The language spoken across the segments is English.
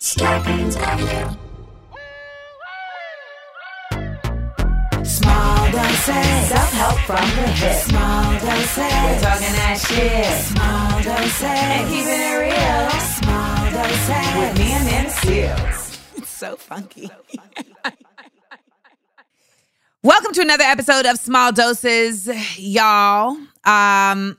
Scarpins Avenue. Small doses. Self-help from the hip. Small doses. We're talking that shit. Small doses. And keeping it real. Small doses. With me Amanda Seales. It's so funky. Welcome to another episode of Small Doses, y'all. Um,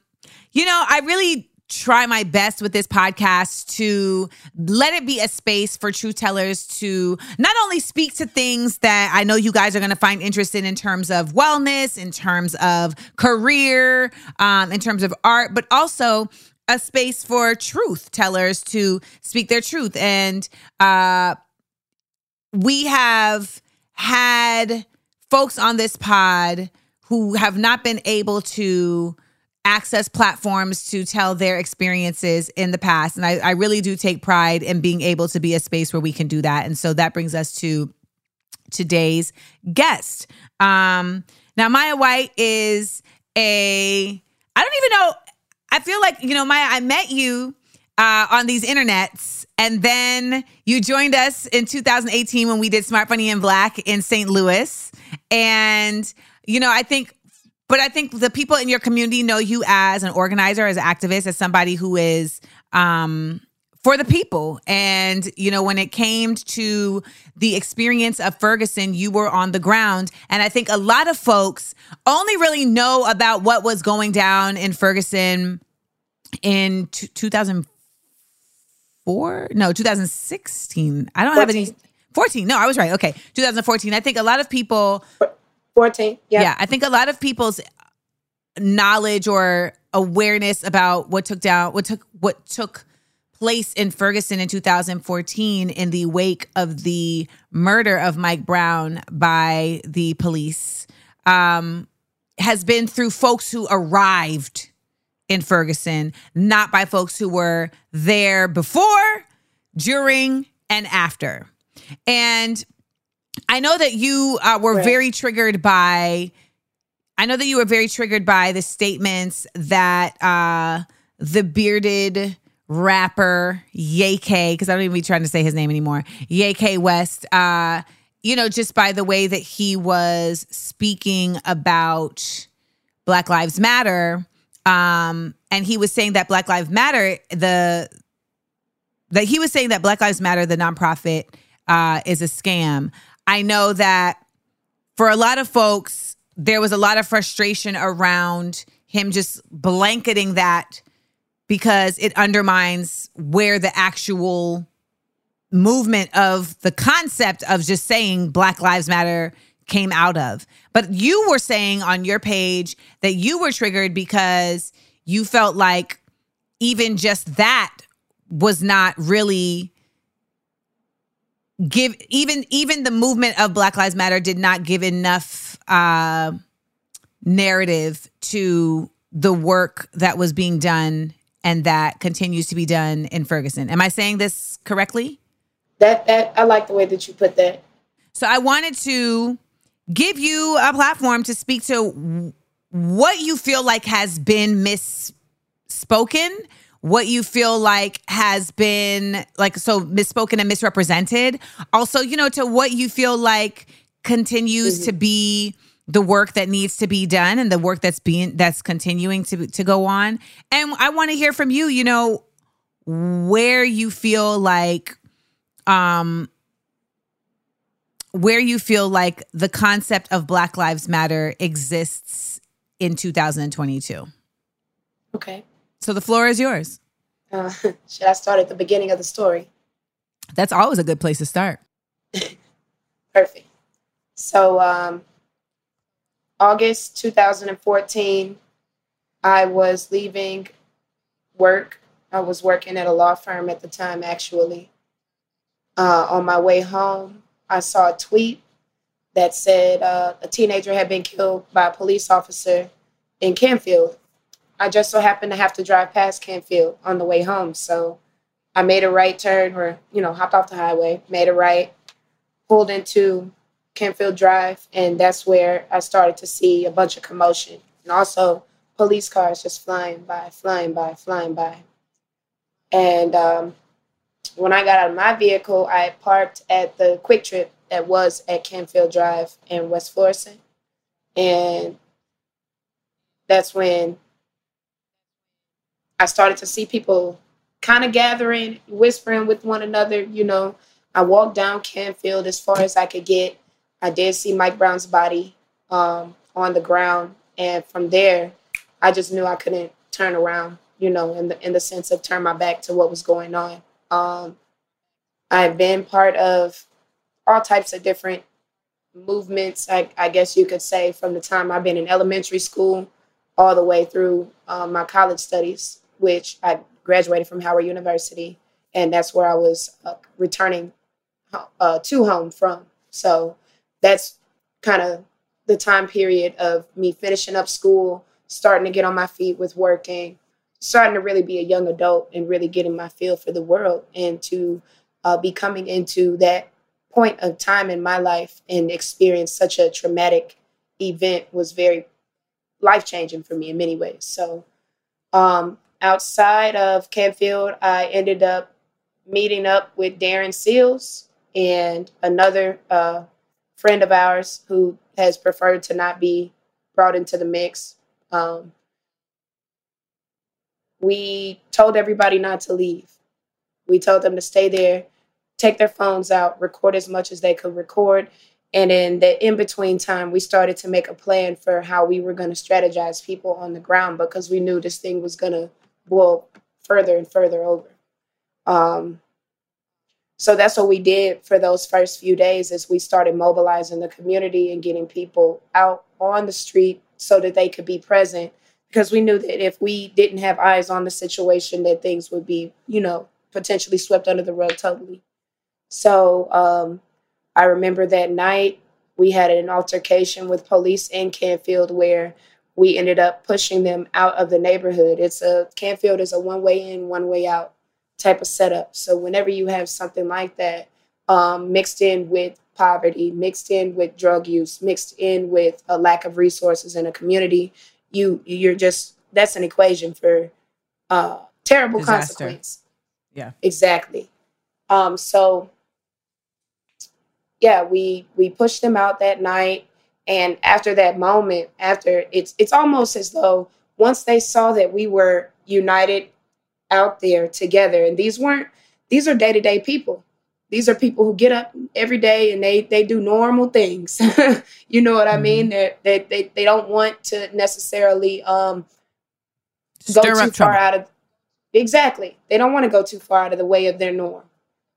you know, I really try my best with this podcast to let it be a space for truth tellers to not only speak to things that I know you guys are going to find interesting in terms of wellness, in terms of career, um, in terms of art, but also a space for truth tellers to speak their truth. And uh, we have had folks on this pod who have not been able to access platforms to tell their experiences in the past. And I, I, really do take pride in being able to be a space where we can do that. And so that brings us to today's guest. Um, now, Mya White is a, I don't even know, I feel like, you know, Maya, I met you uh, on these internets. And then you joined us in 2018 when we did Smart Funny & Black in St. Louis. And, you know, I think but I think the people in your community know you as an organizer, as an activist, as somebody who is um, for the people. And, you know, when it came to the experience of Ferguson, you were on the ground. And I think a lot of folks only really know about what was going down in Ferguson in t- 2004. No, 2016. I don't 14. have any. 14. No, I was right. Okay. 2014. I think a lot of people 14. Yep. Yeah. I think a lot of people's knowledge or awareness about what took down what took what took place in Ferguson in 2014 in the wake of the murder of Mike Brown by the police um, has been through folks who arrived in Ferguson, not by folks who were there before, during, and after. And I know that you uh, were right. very triggered by. I know that you were very triggered by the statements that uh, the bearded rapper Ye K, because I don't even be trying to say his name anymore, Ye K West. Uh, you know, just by the way that he was speaking about Black Lives Matter, um, and he was saying that Black Lives Matter, the that he was saying that Black Lives Matter, the nonprofit, uh, is a scam. I know that for a lot of folks, there was a lot of frustration around him just blanketing that because it undermines where the actual movement of the concept of just saying Black Lives Matter came out of. But you were saying on your page that you were triggered because you felt like even just that was not really give even even the movement of black lives matter did not give enough uh narrative to the work that was being done and that continues to be done in Ferguson. Am I saying this correctly? That that I like the way that you put that. So I wanted to give you a platform to speak to what you feel like has been misspoken, what you feel like has been like so misspoken and misrepresented. Also, you know, to what you feel like continues mm-hmm. to be the work that needs to be done and the work that's being that's continuing to to go on. And I want to hear from you, you know, where you feel like um where you feel like the concept of Black Lives Matter exists in 2022. Okay. So the floor is yours. Uh, should I start at the beginning of the story? That's always a good place to start. Perfect. So, um, August 2014, I was leaving work. I was working at a law firm at the time, actually. Uh, on my way home, I saw a tweet that said uh, a teenager had been killed by a police officer in Canfield. I just so happened to have to drive past Canfield on the way home. So I made a right turn or, you know, hopped off the highway, made a right, pulled into Canfield Drive, and that's where I started to see a bunch of commotion. And also police cars just flying by, flying by, flying by. And um, when I got out of my vehicle, I parked at the QuikTrip that was at Canfield Drive in West Florissant. And that's when I started to see people kind of gathering, whispering with one another. You know, I walked down Canfield as far as I could get. I did see Mike Brown's body um, on the ground, and from there, I just knew I couldn't turn around. You know, in the in the sense of turn my back to what was going on. Um, I've been part of all types of different movements. I, I guess you could say from the time I've been in elementary school all the way through um, my college studies, which I graduated from Howard University, and that's where I was uh, returning uh, to home from. So that's kind of the time period of me finishing up school, starting to get on my feet with working, starting to really be a young adult and really getting my feel for the world and to uh, be coming into that point of time in my life and experience such a traumatic event was very life changing for me in many ways. So, um, outside of Canfield, I ended up meeting up with Darren Seals and another uh, friend of ours who has preferred to not be brought into the mix. Um, we told everybody not to leave. We told them to stay there, take their phones out, record as much as they could record. And in the in between time, we started to make a plan for how we were going to strategize people on the ground because we knew this thing was going to blow further and further over. Um, so that's what we did for those first few days is we started mobilizing the community and getting people out on the street so that they could be present because we knew that if we didn't have eyes on the situation that things would be you know potentially swept under the rug totally so um, i remember that night we had an altercation with police in canfield where we ended up pushing them out of the neighborhood it's a canfield is a one way in one way out type of setup. So whenever you have something like that um, mixed in with poverty, mixed in with drug use, mixed in with a lack of resources in a community, you you're just that's an equation for uh, terrible Disaster. consequence. Yeah. Exactly. Um, so yeah, we we pushed them out that night. And after that moment, after it's it's almost as though once they saw that we were united out there together. And these weren't, these are day to day people. These are people who get up every day and they they do normal things. you know what I mean? They're, they they they don't want to necessarily um, go too far trouble. out of exactly. They don't want to go too far out of the way of their norm.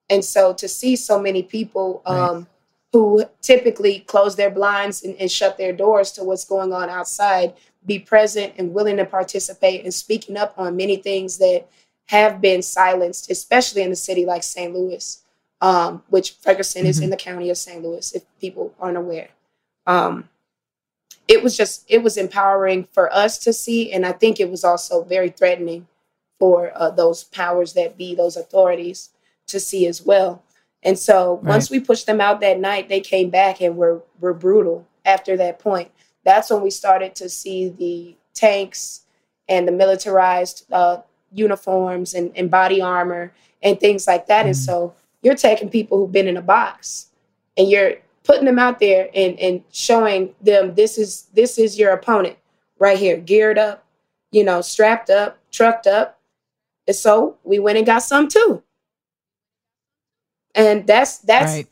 And so to see so many people um, who typically close their blinds and, and shut their doors to what's going on outside be present and willing to participate and speaking up on many things that have been silenced, especially in a city like St. Louis, um, which Ferguson is in the county of St. Louis, if people aren't aware. Um, it was just, it was empowering for us to see. And I think it was also very threatening for uh, those powers that be, those authorities to see as well. And so once we pushed them out that night, they came back and were, were brutal after that point. That's when we started to see the tanks and the militarized uh, uniforms and, and body armor and things like that. And so you're taking people who've been in a box and you're putting them out there and, and showing them this is this is your opponent right here, geared up, you know, strapped up, trucked up. And so we went and got some too. And that's that's right.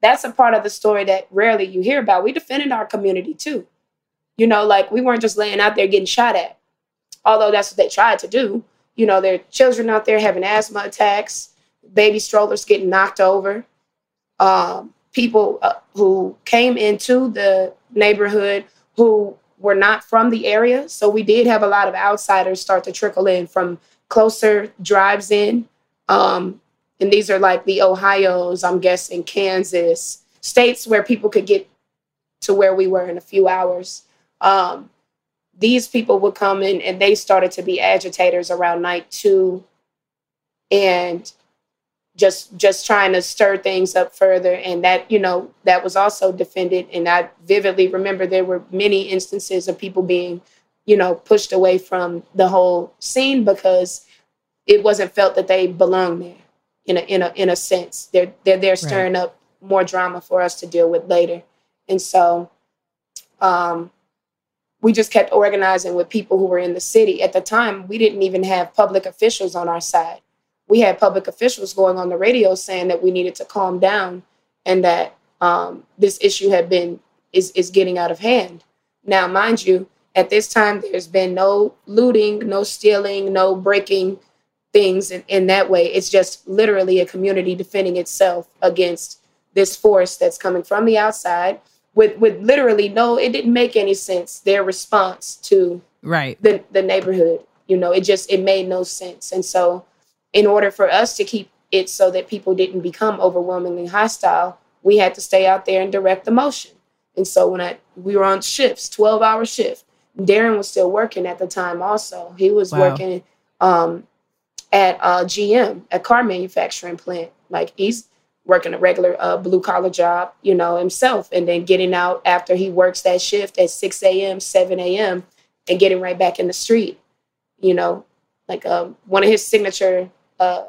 that's a part of the story that rarely you hear about. We defended our community too. You know, like we weren't just laying out there getting shot at, although that's what they tried to do. You know, there are children out there having asthma attacks, baby strollers getting knocked over, um, people uh, who came into the neighborhood who were not from the area. So we did have a lot of outsiders start to trickle in from closer drives in. Um, and these are like the Ohio's, I'm guessing, Kansas, states where people could get to where we were in a few hours. Um, these people would come in and they started to be agitators around night two and just just trying to stir things up further. And that you know that was also defended. And i vividly remember there were many instances of people being you know pushed away from the whole scene because it wasn't felt that they belonged there in a in a in a sense they're they're there stirring right. up more drama for us to deal with later and so um we just kept organizing with people who were in the city at the time we didn't even have public officials on our side we had public officials going on the radio saying that we needed to calm down and that um, this issue had been is is getting out of hand. Now, mind you, at this time there's been no looting, no stealing, no breaking things in, in that way. It's just literally a community defending itself against this force that's coming from the outside with with literally no it didn't make any sense their response to right the the neighborhood you know it just it made no sense and so in order for us to keep it so that people didn't become overwhelmingly hostile, we had to stay out there and direct the motion. And so when I we were on shifts, 12 hour shift, Darren was still working at the time also. He was wow. working um, at uh, GM, a car manufacturing plant. Like he's working a regular uh, blue collar job, you know, himself, and then getting out after he works that shift at 6 a.m., 7 a.m., and getting right back in the street, you know, like um, one of his signature uh,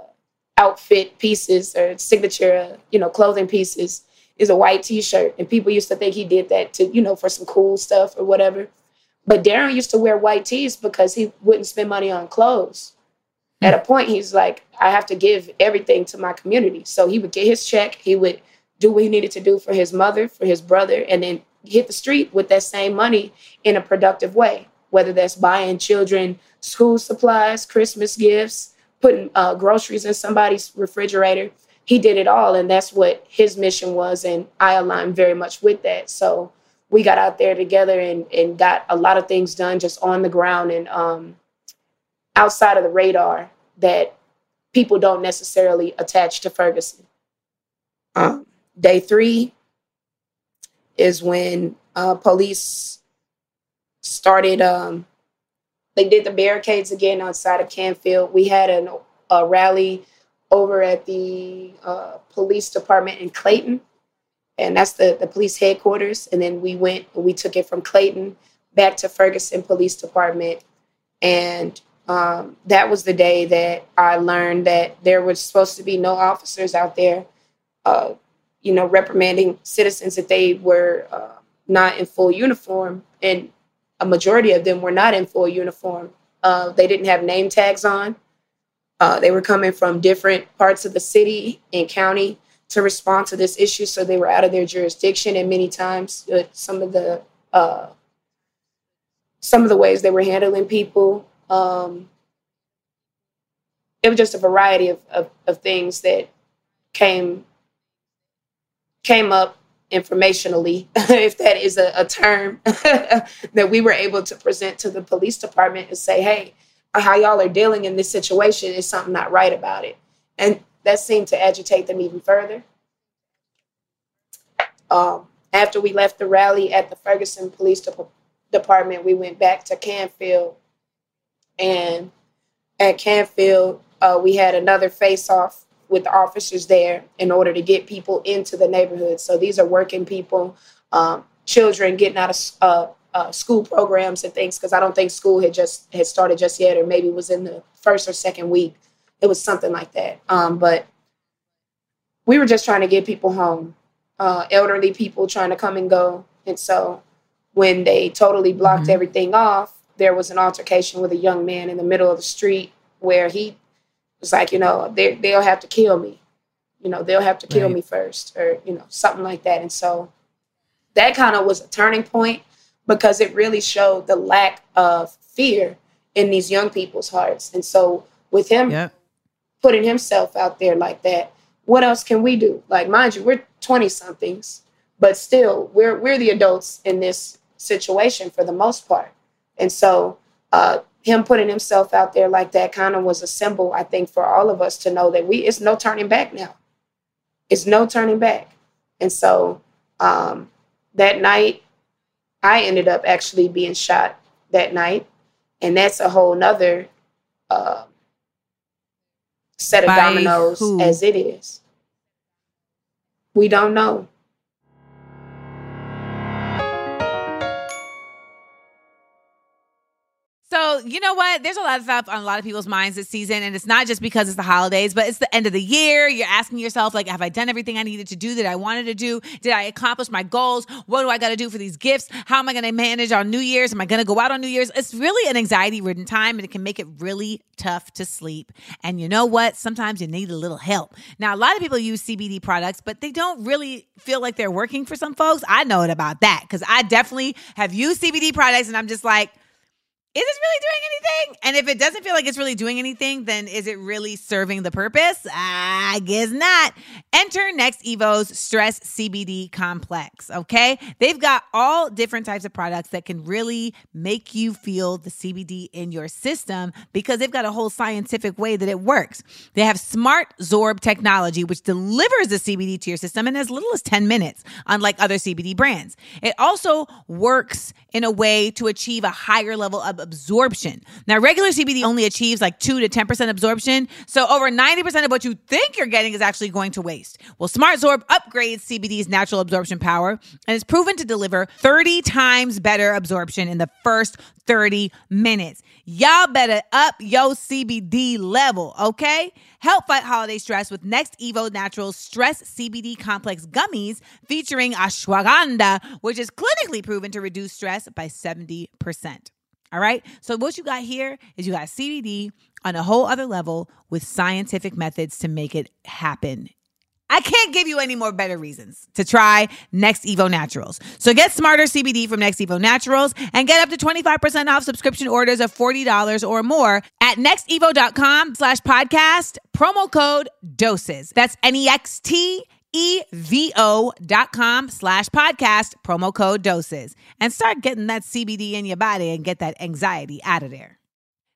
outfit pieces or signature, you know, clothing pieces is a white T-shirt, and people used to think he did that to, you know, for some cool stuff or whatever. But Darren used to wear white tees because he wouldn't spend money on clothes. At a point, he's like, I have to give everything to my community. So he would get his check, he would do what he needed to do for his mother, for his brother, and then hit the street with that same money in a productive way, whether that's buying children school supplies, Christmas gifts, putting uh, groceries in somebody's refrigerator. He did it all, and that's what his mission was. And I aligned very much with that. So we got out there together and, and got a lot of things done just on the ground and um, outside of the radar that people don't necessarily attach to Ferguson. Um, day three is when uh, police started um, they did the barricades again outside of Canfield. We had an, a rally over at the uh, police department in Clayton, and that's the, the police headquarters. And then we went, we took it from Clayton back to Ferguson Police Department. And um, that was the day that I learned that there was supposed to be no officers out there, uh, you know, reprimanding citizens that they were uh, not in full uniform. And a majority of them were not in full uniform. Uh, they didn't have name tags on. Uh, they were coming from different parts of the city and county to respond to this issue, so they were out of their jurisdiction. And many times, uh, some of the uh, some of the ways they were handling people, um, it was just a variety of, of, of things that came came up informationally, if that is a, a term, that we were able to present to the police department and say, hey, how y'all are dealing in this situation is something not right about it. And that seemed to agitate them even further. Um, after we left the rally at the Ferguson Police De- Department, we went back to Canfield. And at Canfield, uh, we had another face off with the officers there in order to get people into the neighborhood. So these are working people, um, children getting out of uh, uh, school programs and things because I don't think school had just had started just yet, or maybe was in the first or second week. It was something like that. Um, but we were just trying to get people home, uh, elderly people trying to come and go. And so when they totally blocked mm-hmm. everything off, there was an altercation with a young man in the middle of the street where he was like, you know, they, they'll have to kill me. You know, they'll have to kill right. me first or, you know, something like that. And so that kind of was a turning point because it really showed the lack of fear in these young people's hearts. And so with him yeah. putting himself out there like that, what else can we do? Like, mind you, we're 20 somethings, but still we're we're the adults in this situation for the most part. And so uh, him putting himself out there like that kind of was a symbol, I think, for all of us to know that we it's no turning back now. It's no turning back. And so um, that night, I ended up actually being shot that night. And that's a whole nother uh, set of By dominoes who? as it is. We don't know. You know what? There's a lot of stuff on a lot of people's minds this season. And it's not just because it's the holidays, but it's the end of the year. You're asking yourself, like, have I done everything I needed to do that I wanted to do? Did I accomplish my goals? What do I got to do for these gifts? How am I going to manage on New Year's? Am I going to go out on New Year's? It's really an anxiety ridden time and it can make it really tough to sleep. And you know what? Sometimes you need a little help. Now, a lot of people use CBD products, but they don't really feel like they're working for some folks. I know it about that because I definitely have used CBD products and I'm just like, is this really doing anything? And if it doesn't feel like it's really doing anything, then is it really serving the purpose? I guess not. Enter NextEvo's Stress CBD Complex, okay? They've got all different types of products that can really make you feel the CBD in your system because they've got a whole scientific way that it works. They have Smart Zorb technology, which delivers the CBD to your system in as little as 10 minutes, unlike other CBD brands. It also works in a way to achieve a higher level of absorption. Now, regular CBD only achieves like 2 to 10% absorption. So, over 90% of what you think you're getting is actually going to waste. Well, SmartZorb upgrades CBD's natural absorption power and is proven to deliver 30 times better absorption in the first 30 minutes. Y'all better up your CBD level, okay? Help fight holiday stress with NextEvo Naturals Stress CBD Complex gummies featuring ashwagandha, which is clinically proven to reduce stress by 70%. All right. So, what you got here is you got CBD on a whole other level with scientific methods to make it happen. I can't give you any more better reasons to try NextEvo Naturals. So get smarter CBD from NextEvo Naturals and get up to 25% off subscription orders of $40 or more at nextevo.com slash podcast, promo code doses. That's N-E-X-T E-V-O dot com slash podcast, promo code doses. And start getting that CBD in your body and get that anxiety out of there.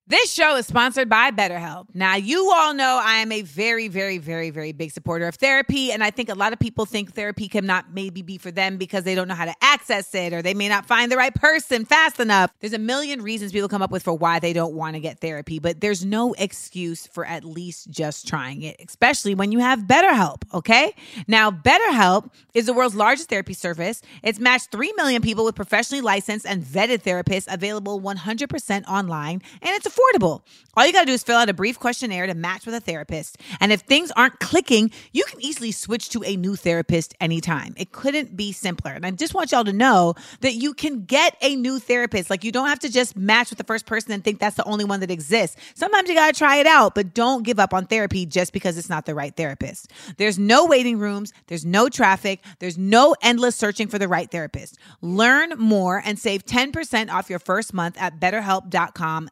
This show is sponsored by BetterHelp. Now, you all know I am a very, very, very, very big supporter of therapy. And I think a lot of people think therapy cannot maybe be for them because they don't know how to access it or they may not find the right person fast enough. There's a million reasons people come up with for why they don't want to get therapy, but there's no excuse for at least just trying it, especially when you have BetterHelp, okay? Now, BetterHelp is the world's largest therapy service. It's matched 3 million people with professionally licensed and vetted therapists available 100% online, and it's affordable. All you got to do is fill out a brief questionnaire to match with a therapist. And if things aren't clicking, you can easily switch to a new therapist anytime. It couldn't be simpler. And I just want y'all to know that you can get a new therapist. Like you don't have to just match with the first person and think that's the only one that exists. Sometimes you got to try it out, but don't give up on therapy just because it's not the right therapist. There's no waiting rooms, there's no traffic, there's no endless searching for the right therapist. Learn more and save 10% off your first month at betterhelp.com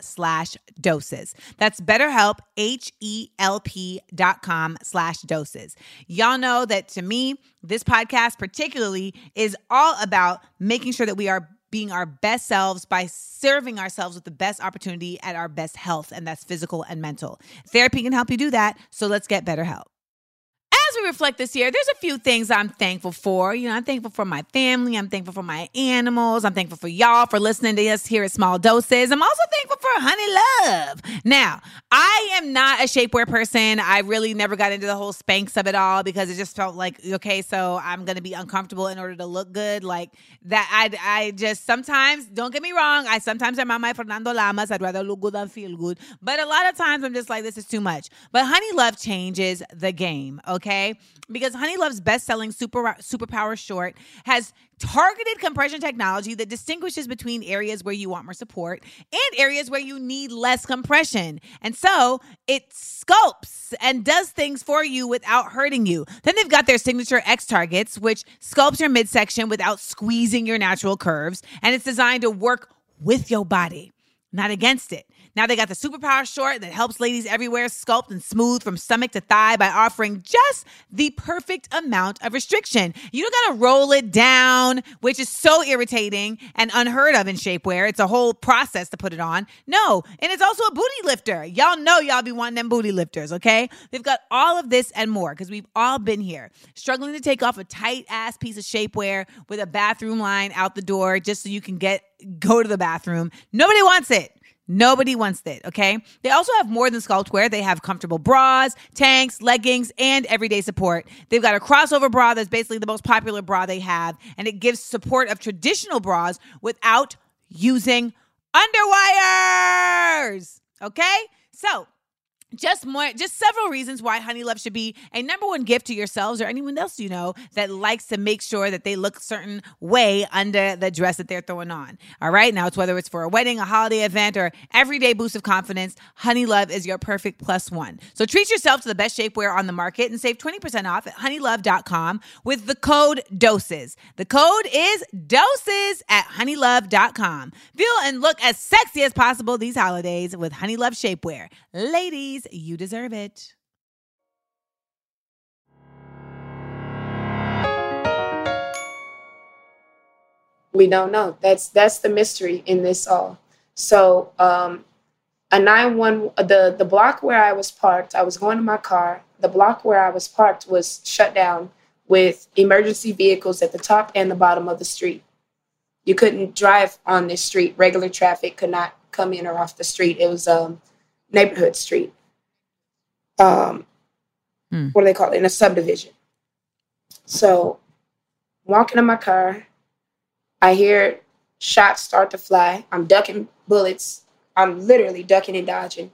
slash doses. That's betterhelp, H-E-L-P dot com slash doses. Y'all know that to me, this podcast particularly is all about making sure that we are being our best selves by serving ourselves with the best opportunity at our best health, and that's physical and mental. Therapy can help you do that, so let's get better help. As we reflect this year, there's a few things I'm thankful for. You know, I'm thankful for my family. I'm thankful for my animals. I'm thankful for y'all for listening to us here at Small Doses. I'm also thankful for Honeylove. Now, I am not a shapewear person. I really never got into the whole Spanx of it all because it just felt like, okay, so I'm going to be uncomfortable in order to look good. Like that, I, I just sometimes, don't get me wrong, I sometimes am on my Fernando Lamas. I'd rather look good than feel good. But a lot of times I'm just like, this is too much. But Honeylove changes the game, okay? Because Honeylove's best-selling super superpower short has targeted compression technology that distinguishes between areas where you want more support and areas where you need less compression. And so it sculpts and does things for you without hurting you. Then they've got their signature X targets, which sculpts your midsection without squeezing your natural curves. And it's designed to work with your body, not against it. Now they got the superpower short that helps ladies everywhere sculpt and smooth from stomach to thigh by offering just the perfect amount of restriction. You don't gotta roll it down, which is so irritating and unheard of in shapewear. It's a whole process to put it on. No, and it's also a booty lifter. Y'all know y'all be wanting them booty lifters, okay? They've got all of this and more because we've all been here, struggling to take off a tight ass piece of shapewear with a bathroom line out the door just so you can get go to the bathroom. Nobody wants it. Nobody wants it, okay? They also have more than sculptwear. They have comfortable bras, tanks, leggings, and everyday support. They've got a crossover bra that's basically the most popular bra they have, and it gives support of traditional bras without using underwires. Okay? So, just more just several reasons why Honeylove should be a number one gift to yourselves or anyone else you know that likes to make sure that they look a certain way under the dress that they're throwing on. All right? Now it's whether it's for a wedding a holiday event or everyday boost of confidence Honeylove is your perfect plus one. So treat yourself to the best shapewear on the market and save 20% off at honeylove.com with the code doses. The code is doses at honeylove.com feel and look as sexy as possible these holidays with Honeylove shapewear. Ladies you deserve it. we don't know. That's that's the mystery in this all. So um, a nine one the the block where I was parked, I was going to my car. The block where I was parked was shut down with emergency vehicles at the top and the bottom of the street. You couldn't drive on this street. Regular traffic could not come in or off the street. It was a um, neighborhood street. Um, Hmm. what do they call it? In a subdivision. So, walking in my car, I hear shots start to fly. I'm ducking bullets. I'm literally ducking and dodging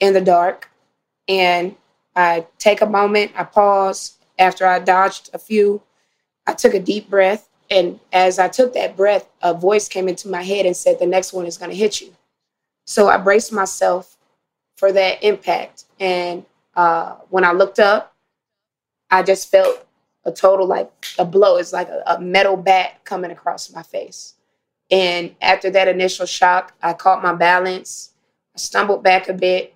in the dark. And I take a moment, I pause after I dodged a few. I took a deep breath. And as I took that breath, a voice came into my head and said, The next one is going to hit you. So I braced myself for that impact. And uh, when I looked up, I just felt a total like a blow. It's like a, a metal bat coming across my face. And after that initial shock, I caught my balance. I stumbled back a bit.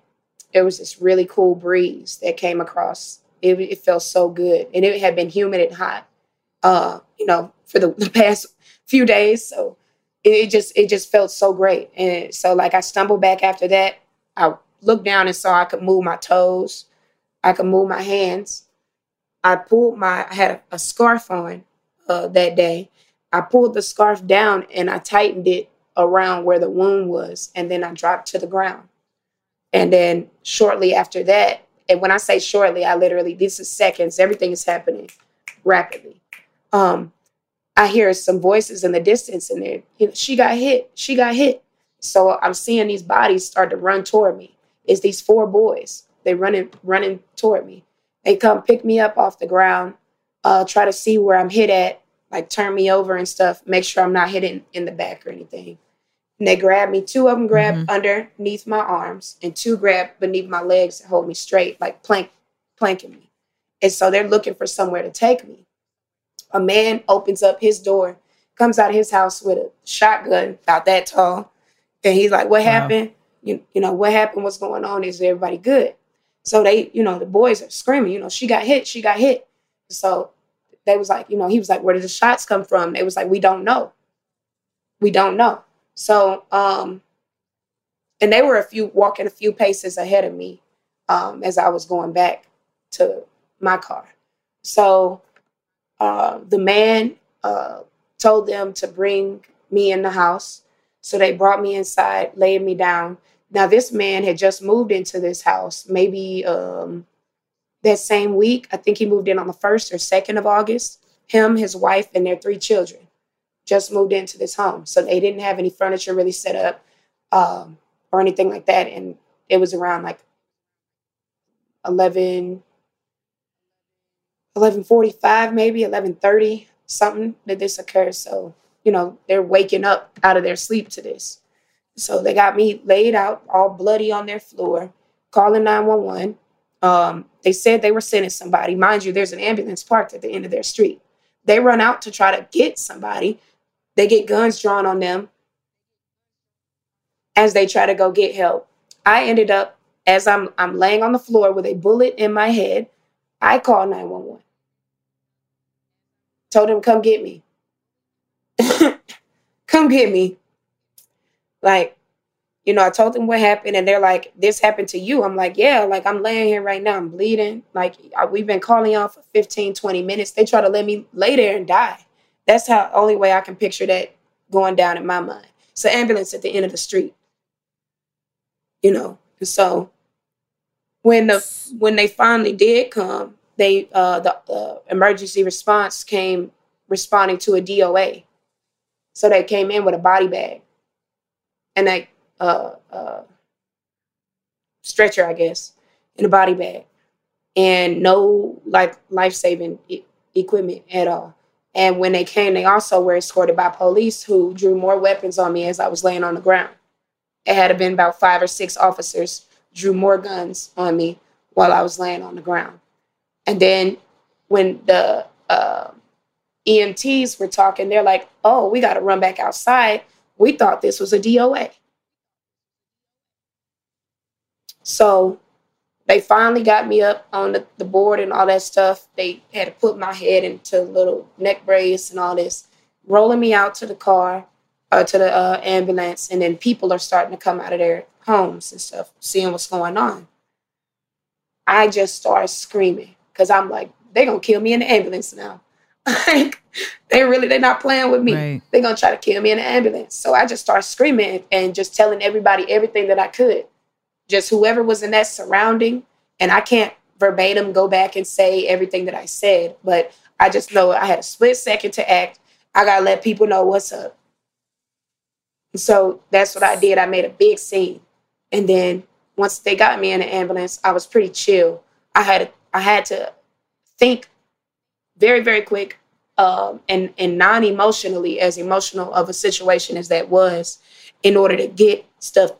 There was this really cool breeze that came across. It, it felt so good. And it had been humid and hot, uh, you know, for the, the past few days. So it, it just it just felt so great. And so like I stumbled back after that. I looked down and saw I could move my toes. I could move my hands. I pulled my, I had a, a scarf on uh, that day. I pulled the scarf down and I tightened it around where the wound was. And then I dropped to the ground. And then shortly after that, and when I say shortly, I literally, this is seconds, everything is happening rapidly. Um, I hear some voices in the distance and they're, you know, she got hit, she got hit. So I'm seeing these bodies start to run toward me. It's these four boys. They running, running toward me. They come pick me up off the ground, uh, try to see where I'm hit at, like turn me over and stuff, make sure I'm not hitting in the back or anything. And they grab me. Two of them grab underneath my arms, and two grab beneath my legs and hold me straight, like plank, planking me. And so they're looking for somewhere to take me. A man opens up his door, comes out of his house with a shotgun about that tall, and he's like, "What happened? You, you know, what happened? What's going on? Is everybody good?" So they, you know, the boys are screaming, you know, she got hit, she got hit. So they was like, you know, he was like, where did the shots come from? They was like, we don't know. We don't know. So, um, and they were a few walking a few paces ahead of me um, as I was going back to my car. So uh, the man uh, told them to bring me in the house. So they brought me inside, laid me down. Now this man had just moved into this house, maybe um, that same week. I think he moved in on the first or second of August. Him, his wife, and their three children just moved into this home, so they didn't have any furniture really set up um, or anything like that. And it was around like 11, 1145 maybe 1130 something that this occurs so you know they're waking up out of their sleep to this so they got me laid out all bloody on their floor calling 911 um, they said they were sending somebody mind you there's an ambulance parked at the end of their street they run out to try to get somebody they get guns drawn on them as they try to go get help I ended up as I'm I'm laying on the floor with a bullet in my head. I called 911. Told him come get me. come get me. Like, you know, I told them what happened and they're like, this happened to you. I'm like, yeah, like I'm laying here right now. I'm bleeding. Like I, we've been calling y'all for 15, 20 minutes. They try to let me lay there and die. That's how only way I can picture that going down in my mind. An ambulance at the end of the street. You know, and so when the when they finally did come, they uh, the uh, emergency response came responding to a DOA. So they came in with a body bag and a uh, uh, stretcher, I guess, in a body bag, and no like life saving e- equipment at all. And when they came, they also were escorted by police who drew more weapons on me as I was laying on the ground. It had been about five or six officers drew more guns on me while I was laying on the ground. And then when the uh, EMTs were talking, they're like, oh, we got to run back outside. We thought this was a DOA. So they finally got me up on the, the board and all that stuff. They had to put my head into little neck brace and all this, rolling me out to the car, uh, to the uh, ambulance. And then people are starting to come out of their homes and stuff, seeing what's going on. I just started screaming because I'm like, they're going to kill me in the ambulance now. like, they really, they're not playing with me. Right. They're going to try to kill me in the ambulance. So I just started screaming and just telling everybody everything that I could just whoever was in that surrounding. And I can't verbatim go back and say everything that I said, but I just know I had a split second to act. I got to let people know what's up. So that's what I did. I made a big scene. And then once they got me in the ambulance, I was pretty chill. I had I had to think very, very quick um, and, and non emotionally, as emotional of a situation as that was, in order to get stuff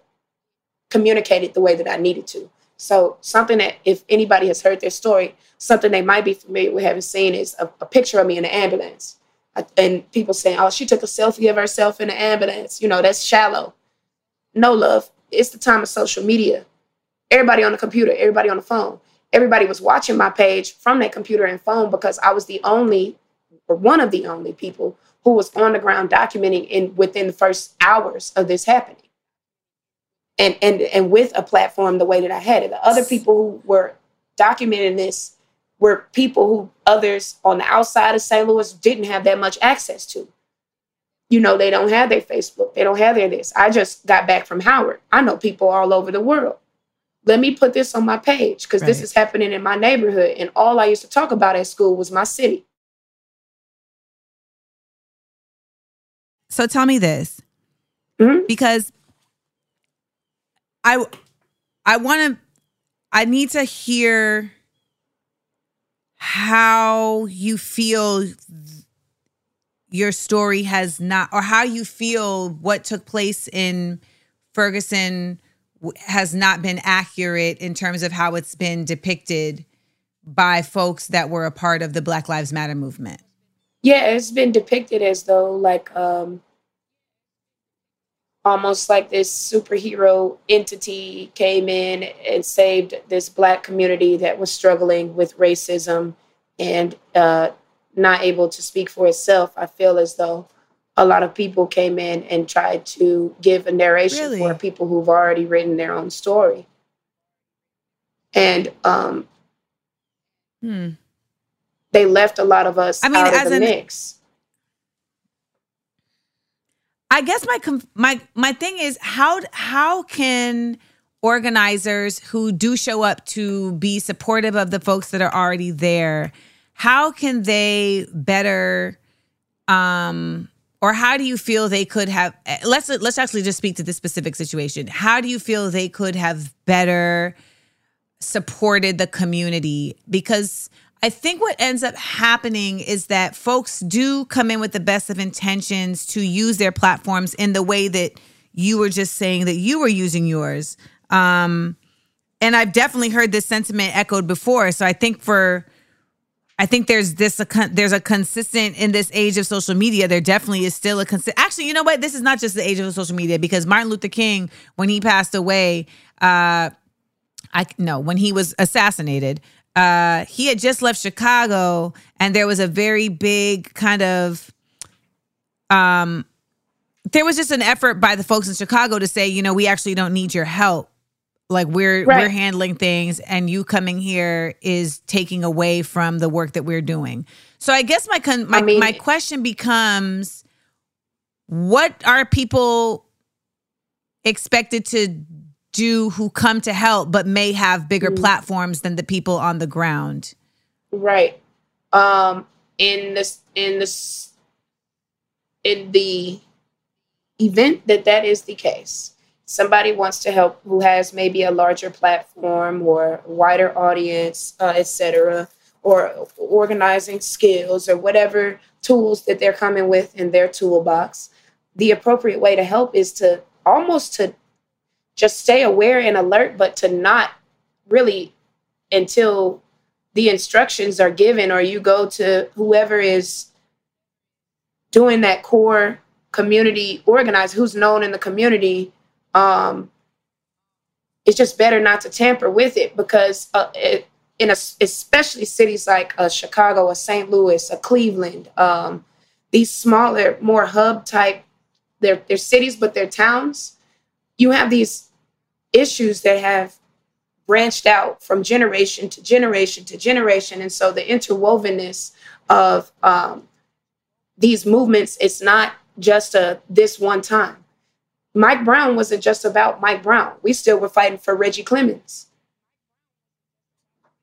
communicated the way that I needed to. So something that if anybody has heard their story, something they might be familiar with having seen is a, a picture of me in the ambulance. And people saying, oh, she took a selfie of herself in the ambulance. You know, that's shallow. No, love. It's the time of social media. Everybody on the computer, everybody on the phone. Everybody was watching my page from that computer and phone because I was the only, or one of the only people who was on the ground documenting in within the first hours of this happening and and and with a platform the way that I had it. The other people who were documenting this were people who others on the outside of St. Louis didn't have that much access to. You know, they don't have their Facebook, they don't have their this. I just got back from Howard. I know people all over the world. Let me put this on my page because right. this is happening in my neighborhood. And all I used to talk about at school was my city. So tell me this. Mm-hmm. Because I I want to I need to hear how you feel your story has not or how you feel what took place in Ferguson has not been accurate in terms of how it's been depicted by folks that were a part of the Black Lives Matter movement. Yeah, it's been depicted as though like um almost like this superhero entity came in and saved this black community that was struggling with racism and uh, not able to speak for itself. I feel as though a lot of people came in and tried to give a narration really? for people who've already written their own story. And um, hmm. they left a lot of us I mean, out of the an, mix. I guess my my my thing is how how can organizers who do show up to be supportive of the folks that are already there how can they better um or how do you feel they could have let's let's actually just speak to this specific situation how do you feel they could have better supported the community because I think what ends up happening is that folks do come in with the best of intentions to use their platforms in the way that you were just saying that you were using yours. Um, and I've definitely heard this sentiment echoed before. So I think for, I think there's this a con- there's a consistent in this age of social media. There definitely is still a consistent. Actually, you know what? This is not just the age of social media because Martin Luther King, when he passed away, uh, I no, when he was assassinated, uh, he had just left Chicago, and there was a very big kind of um, there was just an effort by the folks in Chicago to say, you know, we actually don't need your help. Like we're Right. we're handling things, and you coming here is taking away from the work that we're doing. So I guess my con- my I mean- my question becomes, what are people expected to do who come to help, but may have bigger Mm. platforms than the people on the ground? Right. Um in this in this in the event that that is the case. Somebody wants to help who has maybe a larger platform or wider audience, uh, etc., or organizing skills or whatever tools that they're coming with in their toolbox. The appropriate way to help is to almost to just stay aware and alert, but to not really until the instructions are given or you go to whoever is doing that core community organizer who's known in the community um it's just better not to tamper with it because uh, it, in a, especially cities like uh, chicago or st louis or cleveland um these smaller more hub type they're, they're cities but they're towns you have these issues that have branched out from generation to generation to generation. And so the interwovenness of um, these movements, it's not just a this one time. Mike Brown wasn't just about Mike Brown. We still were fighting for Reggie Clemons.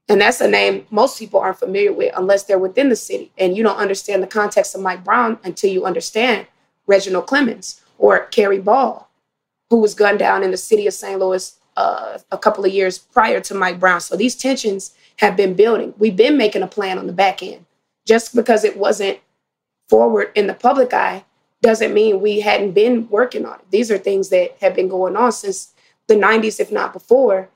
And that's a name most people aren't familiar with unless they're within the city. And you don't understand the context of Mike Brown until you understand Reginald Clemons or Cary Ball, who was gunned down in the city of St. Louis uh, a couple of years prior to Mike Brown. So these tensions have been building. We've been making a plan on the back end. Just because it wasn't forward in the public eye doesn't mean we hadn't been working on it. These are things that have been going on since the 90s, if not before,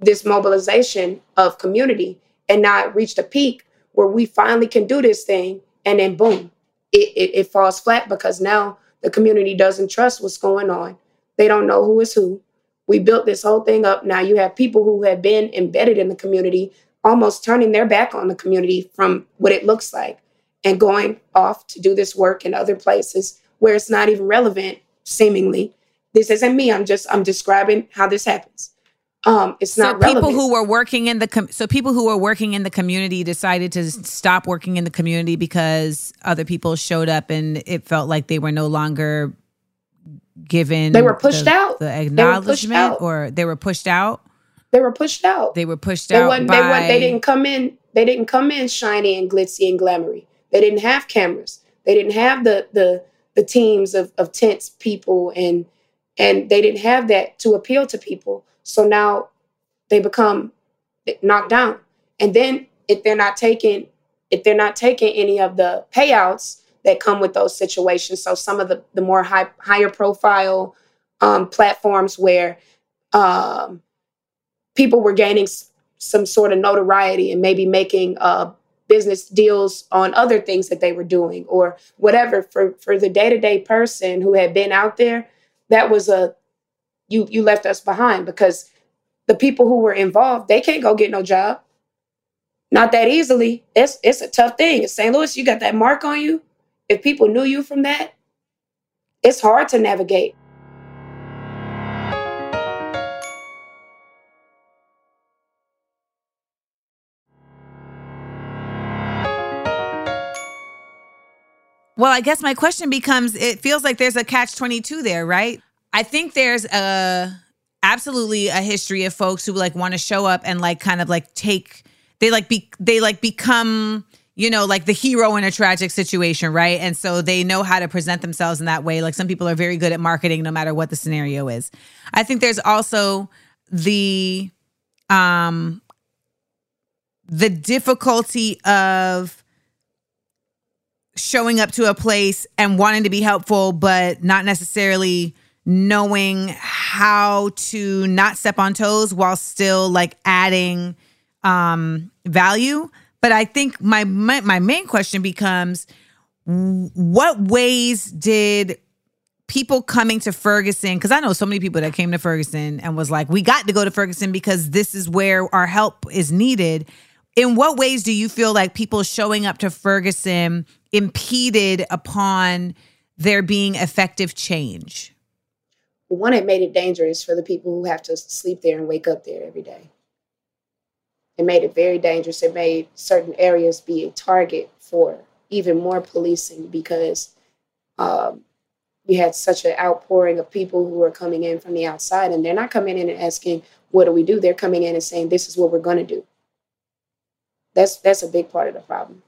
this mobilization of community. And now it reached a peak where we finally can do this thing. And then boom, it, it, it falls flat because now the community doesn't trust what's going on. They don't know who is who. We built this whole thing up. Now you have people who have been embedded in the community almost turning their back on the community from what it looks like and going off to do this work in other places where it's not even relevant, seemingly. This isn't me. I'm just I'm describing how this happens. Um, it's so not people relevant. who were working in the com- so people who were working in the community decided to stop working in the community because other people showed up and it felt like they were no longer given They were pushed the- out. the They acknowledgement out. or they were pushed out they were pushed out. they were pushed They out by they, they didn't come in. They didn't come in shiny and glitzy and glamoury. They didn't have cameras. They didn't have the the the teams of of tense people and and they didn't have that to appeal to people. So now they become knocked down. And then if they're not taking if they're not taking any of the payouts that come with those situations, so some of the the more high higher profile um, platforms where um, people were gaining some sort of notoriety and maybe making uh, business deals on other things that they were doing or whatever. For for the day-to-day person who had been out there that was a you you left us behind because the people who were involved they can't go get no job. Not that easily. It's it's a tough thing. In st louis you got that mark on you if people knew you from that it's hard to navigate Well, I guess my question becomes it feels like there's a catch 22 there, right? I think there's a absolutely a history of folks who like want to show up and like kind of like take they like be they like become you know like the hero in a tragic situation right? And so they know how to present themselves in that way. Like some people are very good at marketing no matter what the scenario is. I think there's also the um the difficulty of showing up to a place and wanting to be helpful, but not necessarily knowing how to not step on toes while still like adding um value But I think my my, my main question becomes what ways did people coming to Ferguson because I know so many people that came to Ferguson and was like, we got to go to Ferguson because this is where our help is needed. In what ways do you feel like people showing up to Ferguson impeded upon there being effective change? One, it made it dangerous for the people who have to sleep there and wake up there every day. It made it very dangerous. It made certain areas be a target for even more policing because um, we had such an outpouring of people who are coming in from the outside, and they're not coming in and asking, "What do we do?" They're coming in and saying, "This is what we're going to do." That's that's a big part of the problem.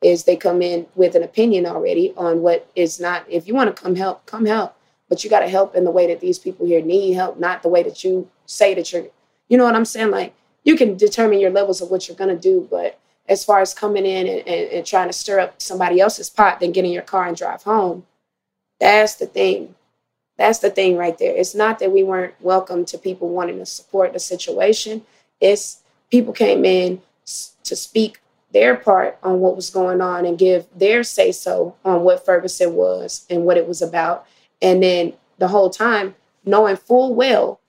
Is they come in with an opinion already on what is not. If you want to come help, come help, but you got to help in the way that these people here need help, not the way that you say that you're. You know what I'm saying? Like you can determine your levels of what you're going to do, but as far as coming in and, and, and trying to stir up somebody else's pot, then get in your car and drive home. That's the thing. That's the thing right there. It's not that we weren't welcome to people wanting to support the situation. It's people came in to speak their part on what was going on and give their say so on what Ferguson was and what it was about. And then the whole time, knowing full well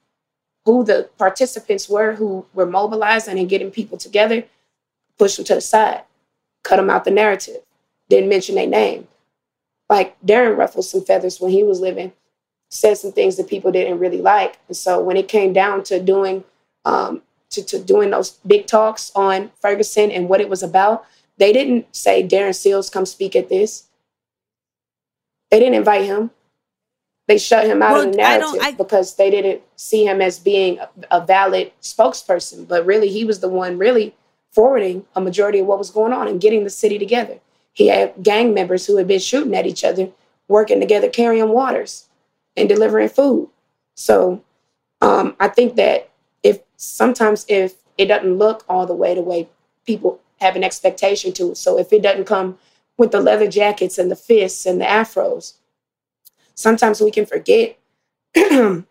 who the participants were who were mobilizing and getting people together, push them to the side, cut them out the narrative, didn't mention their name. Like Darren ruffled some feathers when he was living, said some things that people didn't really like. And so when it came down to doing um, to, to doing those big talks on Ferguson and what it was about, they didn't say Darren Seals come speak at this. They didn't invite him. They shut him out well, of the narrative I I, because they didn't see him as being a, a valid spokesperson. But really, he was the one really forwarding a majority of what was going on and getting the city together. He had gang members who had been shooting at each other, working together, carrying waters and delivering food. So um, I think that if sometimes if it doesn't look all the way the way people have an expectation to, so if it doesn't come with the leather jackets and the fists and the afros, sometimes we can forget.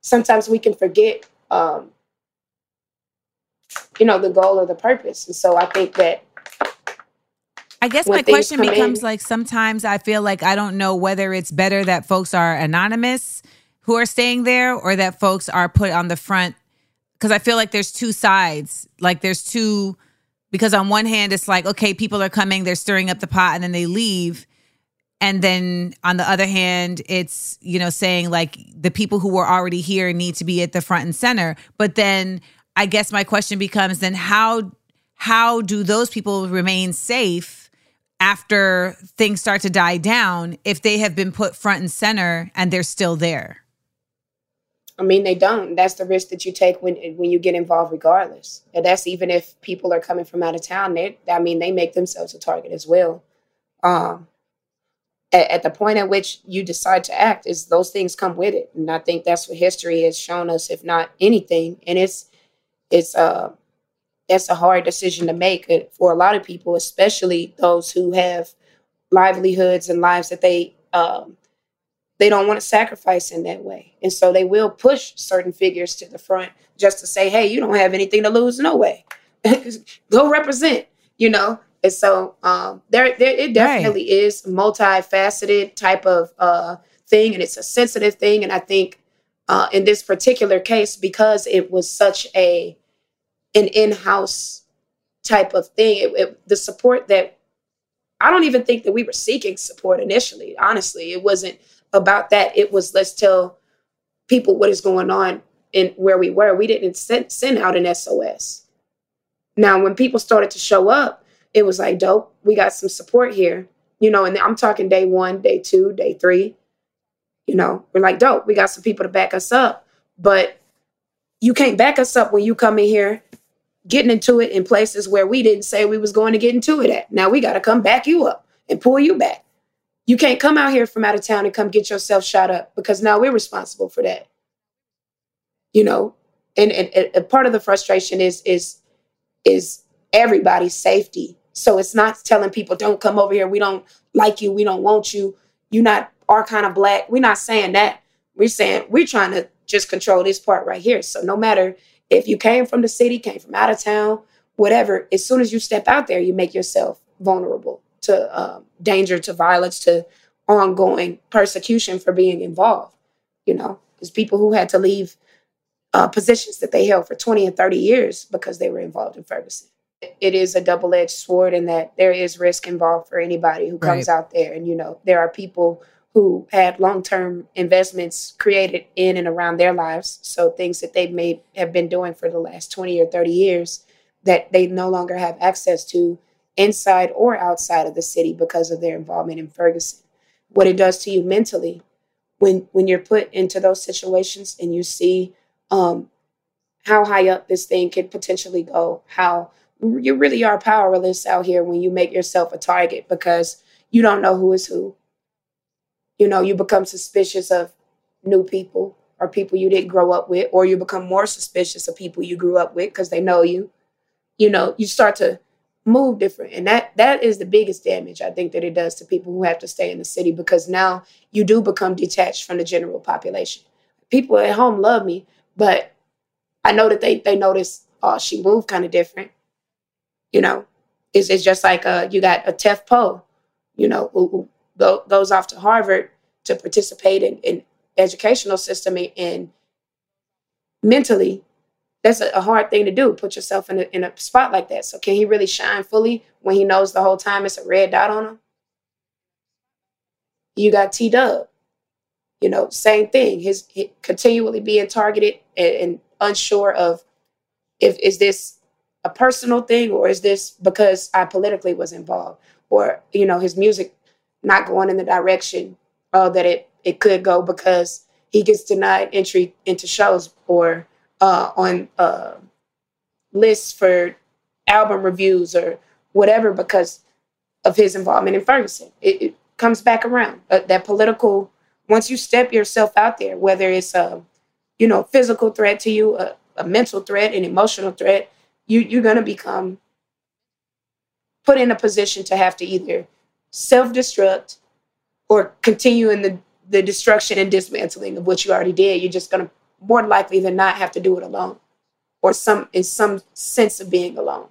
sometimes we can forget um, you know, the goal or the purpose. And so I think that I guess my question becomes in, like sometimes I feel like I don't know whether it's better that folks are anonymous who are staying there or that folks are put on the front because I feel like there's two sides. Like there's two because on one hand it's like okay, people are coming, they're stirring up the pot and then they leave. And then on the other hand, it's, you know, saying like the people who were already here need to be at the front and center. But then I guess my question becomes then how how do those people remain safe after things start to die down if they have been put front and center and they're still there? I mean, they don't. That's the risk that you take when when you get involved, regardless. And that's even if people are coming from out of town. They, I mean, they make themselves a target as well. Um, at, at, the point at which you decide to act, is those things come with it, and I think that's what history has shown us, if not anything. And it's it's uh it's a hard decision to make for a lot of people, especially those who have livelihoods and lives that they um, they don't want to sacrifice in that way, and so they will push certain figures to the front just to say, "Hey, you don't have anything to lose, no way, go represent," you know. And so um, there, there, it definitely right. is multifaceted type of uh, thing, and it's a sensitive thing, and I think uh, in this particular case because it was such a an in-house type of thing it, it, the support that i don't even think that we were seeking support initially honestly it wasn't about that it was let's tell people what is going on and where we were we didn't send, send out an sos now when people started to show up it was like dope we got some support here you know and i'm talking day one day two day three you know, we're like, dope, we got some people to back us up. But you can't back us up when you come in here getting into it in places where we didn't say we was going to get into it at. Now we got to come back you up and pull you back. You can't come out here from out of town and come get yourself shot up because now we're responsible for that. You know, and, and, and part of the frustration is is is everybody's safety. So it's not telling people don't come over here. We don't like you. We don't want you. You're not our kind of black. We're not saying that. We're saying we're trying to just control this part right here. So no matter if you came from the city, came from out of town, whatever. As soon as you step out there, you make yourself vulnerable to um, danger, to violence, to ongoing persecution for being involved. You know, there's people who had to leave uh, positions that they held for 20 and 30 years because they were involved in Ferguson. It is a double edged sword in that there is risk involved for anybody who comes Right. out there. And, you know, there are people who had long term investments created in and around their lives. So things that they may have been doing for the last 20 or 30 years that they no longer have access to inside or outside of the city because of their involvement in Ferguson. What it does to you mentally when when you're put into those situations and you see um, how high up this thing could potentially go, how you really are powerless out here when you make yourself a target because you don't know who is who. You know, you become suspicious of new people or people you didn't grow up with, or you become more suspicious of people you grew up with because they know you. You know, you start to move different. And that that is the biggest damage I think that it does to people who have to stay in the city because now you do become detached from the general population. People at home love me, but I know that they they notice, oh, she moved kind of different. You know, it's, it's just like uh, you got a Tef Poe, you know, who, who go, goes off to Harvard to participate in, in educational system and, and mentally, that's a, hard thing to do. Put yourself in a, in a spot like that. So can he really shine fully when he knows the whole time it's a red dot on him? You got T Dub, you know, same thing. His continually being targeted and, and unsure of if is this a personal thing or is this because I politically was involved or you know his music not going in the direction uh, that it it could go because he gets denied entry into shows or uh, on uh, lists for album reviews or whatever because of his involvement in Ferguson. It, it comes back around. Uh, that political, once you step yourself out there, whether it's a, you know, physical threat to you, a, a mental threat, an emotional threat, you you're gonna become put in a position to have to either self-destruct or continue in the the destruction and dismantling of what you already did. You're just gonna more likely than not have to do it alone, or some in some sense of being alone.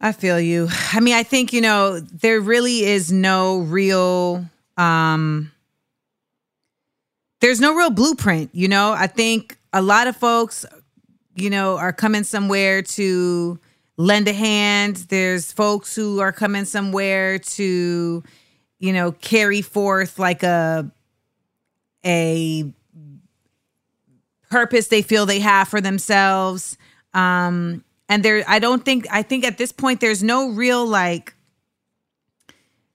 I feel you. I mean, I think, you know, there really is no real um there's no real blueprint, you know? I think a lot of folks, you know, are coming somewhere to lend a hand. There's folks who are coming somewhere to, you know, carry forth like a a purpose they feel they have for themselves. Um, and there, I don't think, I think at this point, there's no real like,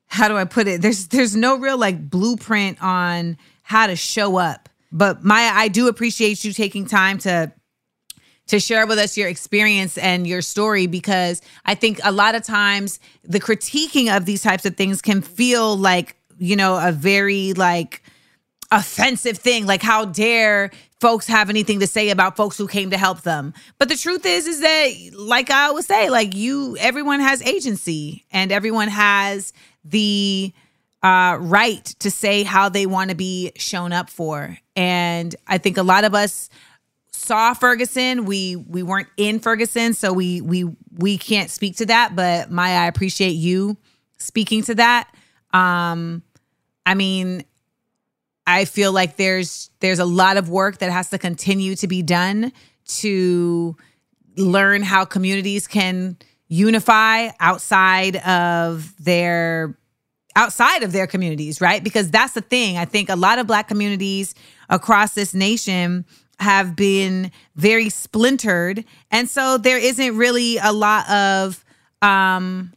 how do I put it? There's, there's no real like blueprint on how to show up. But Mya, I do appreciate you taking time to to share with us your experience and your story because I think a lot of times the critiquing of these types of things can feel like, you know, a very like offensive thing. Like, how dare folks have anything to say about folks who came to help them? But the truth is, is that, like I always say, like you, everyone has agency and everyone has the uh, right to say how they want to be shown up for. And I think a lot of us saw Ferguson. We we weren't in Ferguson, so we we we can't speak to that. But Mya, I appreciate you speaking to that. Um, I mean, I feel like there's there's a lot of work that has to continue to be done to learn how communities can unify outside of their outside of their communities, right? Because that's the thing. I think a lot of black communities across this nation have been very splintered. And so there isn't really a lot of um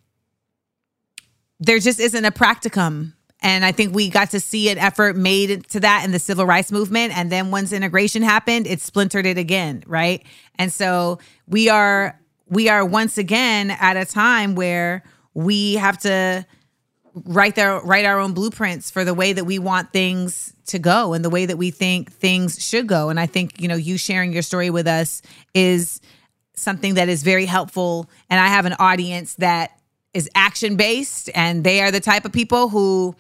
there just isn't a practicum. And I think we got to see an effort made to that in the civil rights movement. And then once integration happened, it splintered it again, right? And so we are we are once again at a time where we have to write their write our own blueprints for the way that we want things to go and the way that we think things should go and i think you know you sharing your story with us is something that is very helpful and i have an audience that is action based and they are the type of people who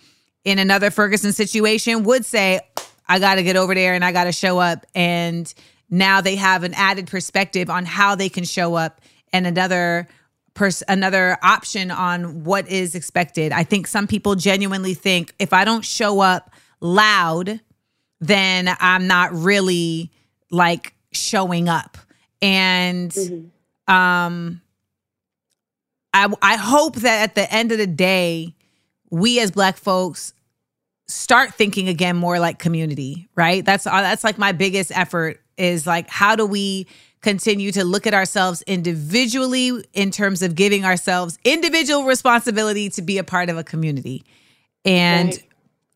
in another ferguson situation would say i got to get over there and i got to show up and now they have an added perspective on how they can show up and another pers- another option on what is expected. I think some people genuinely think if I don't show up loud, then I'm not really like showing up. And um I I hope that at the end of the day, we as black folks start thinking again more like community, right? That's uh, that's like my biggest effort is like how do we continue to look at ourselves individually in terms of giving ourselves individual responsibility to be a part of a community. And Right.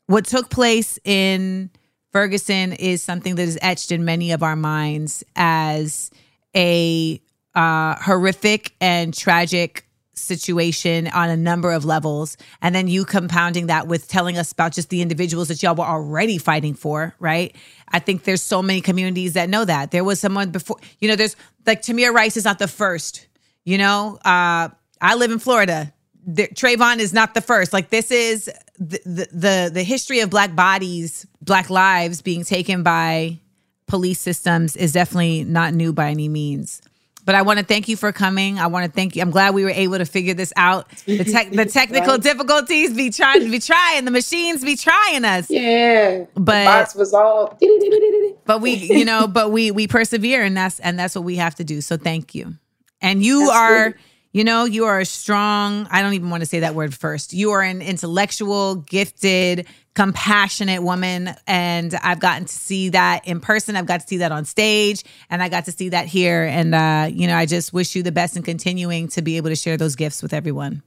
what took place in Ferguson is something that is etched in many of our minds as a uh, horrific and tragic situation on a number of levels. And then you compounding that with telling us about just the individuals that y'all were already fighting for, right? I think there's so many communities that know that. There was someone before, you know, there's like Tamir Rice is not the first, you know? Uh, I live in Florida. The, Trayvon is not the first. Like this is the, the the the history of black bodies, black lives being taken by police systems is definitely not new by any means. But I want to thank you for coming. I want to thank you. I'm glad we were able to figure this out. The, tech the technical Right. difficulties be trying be trying. The machines be trying us. Yeah. But- the box was all. But we, you know, but we we persevere and that's and that's what we have to do. So thank you. And you are. You know, you are a strong, I don't even want to say that word first. You are an intellectual, gifted, compassionate woman. And I've gotten to see that in person. I've got to see that on stage and I got to see that here. And uh, you know, I just wish you the best in continuing to be able to share those gifts with everyone.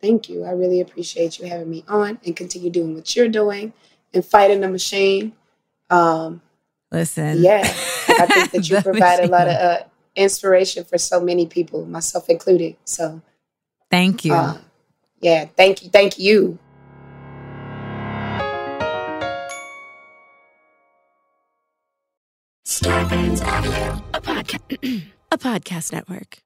Thank you. I really appreciate you having me on and continue doing what you're doing and fighting the machine. Um, Listen. yeah, I think that you provide a lot of uh, inspiration for so many people, myself included. So, Thank you. uh, yeah, thank you. Thank you. A podcast network.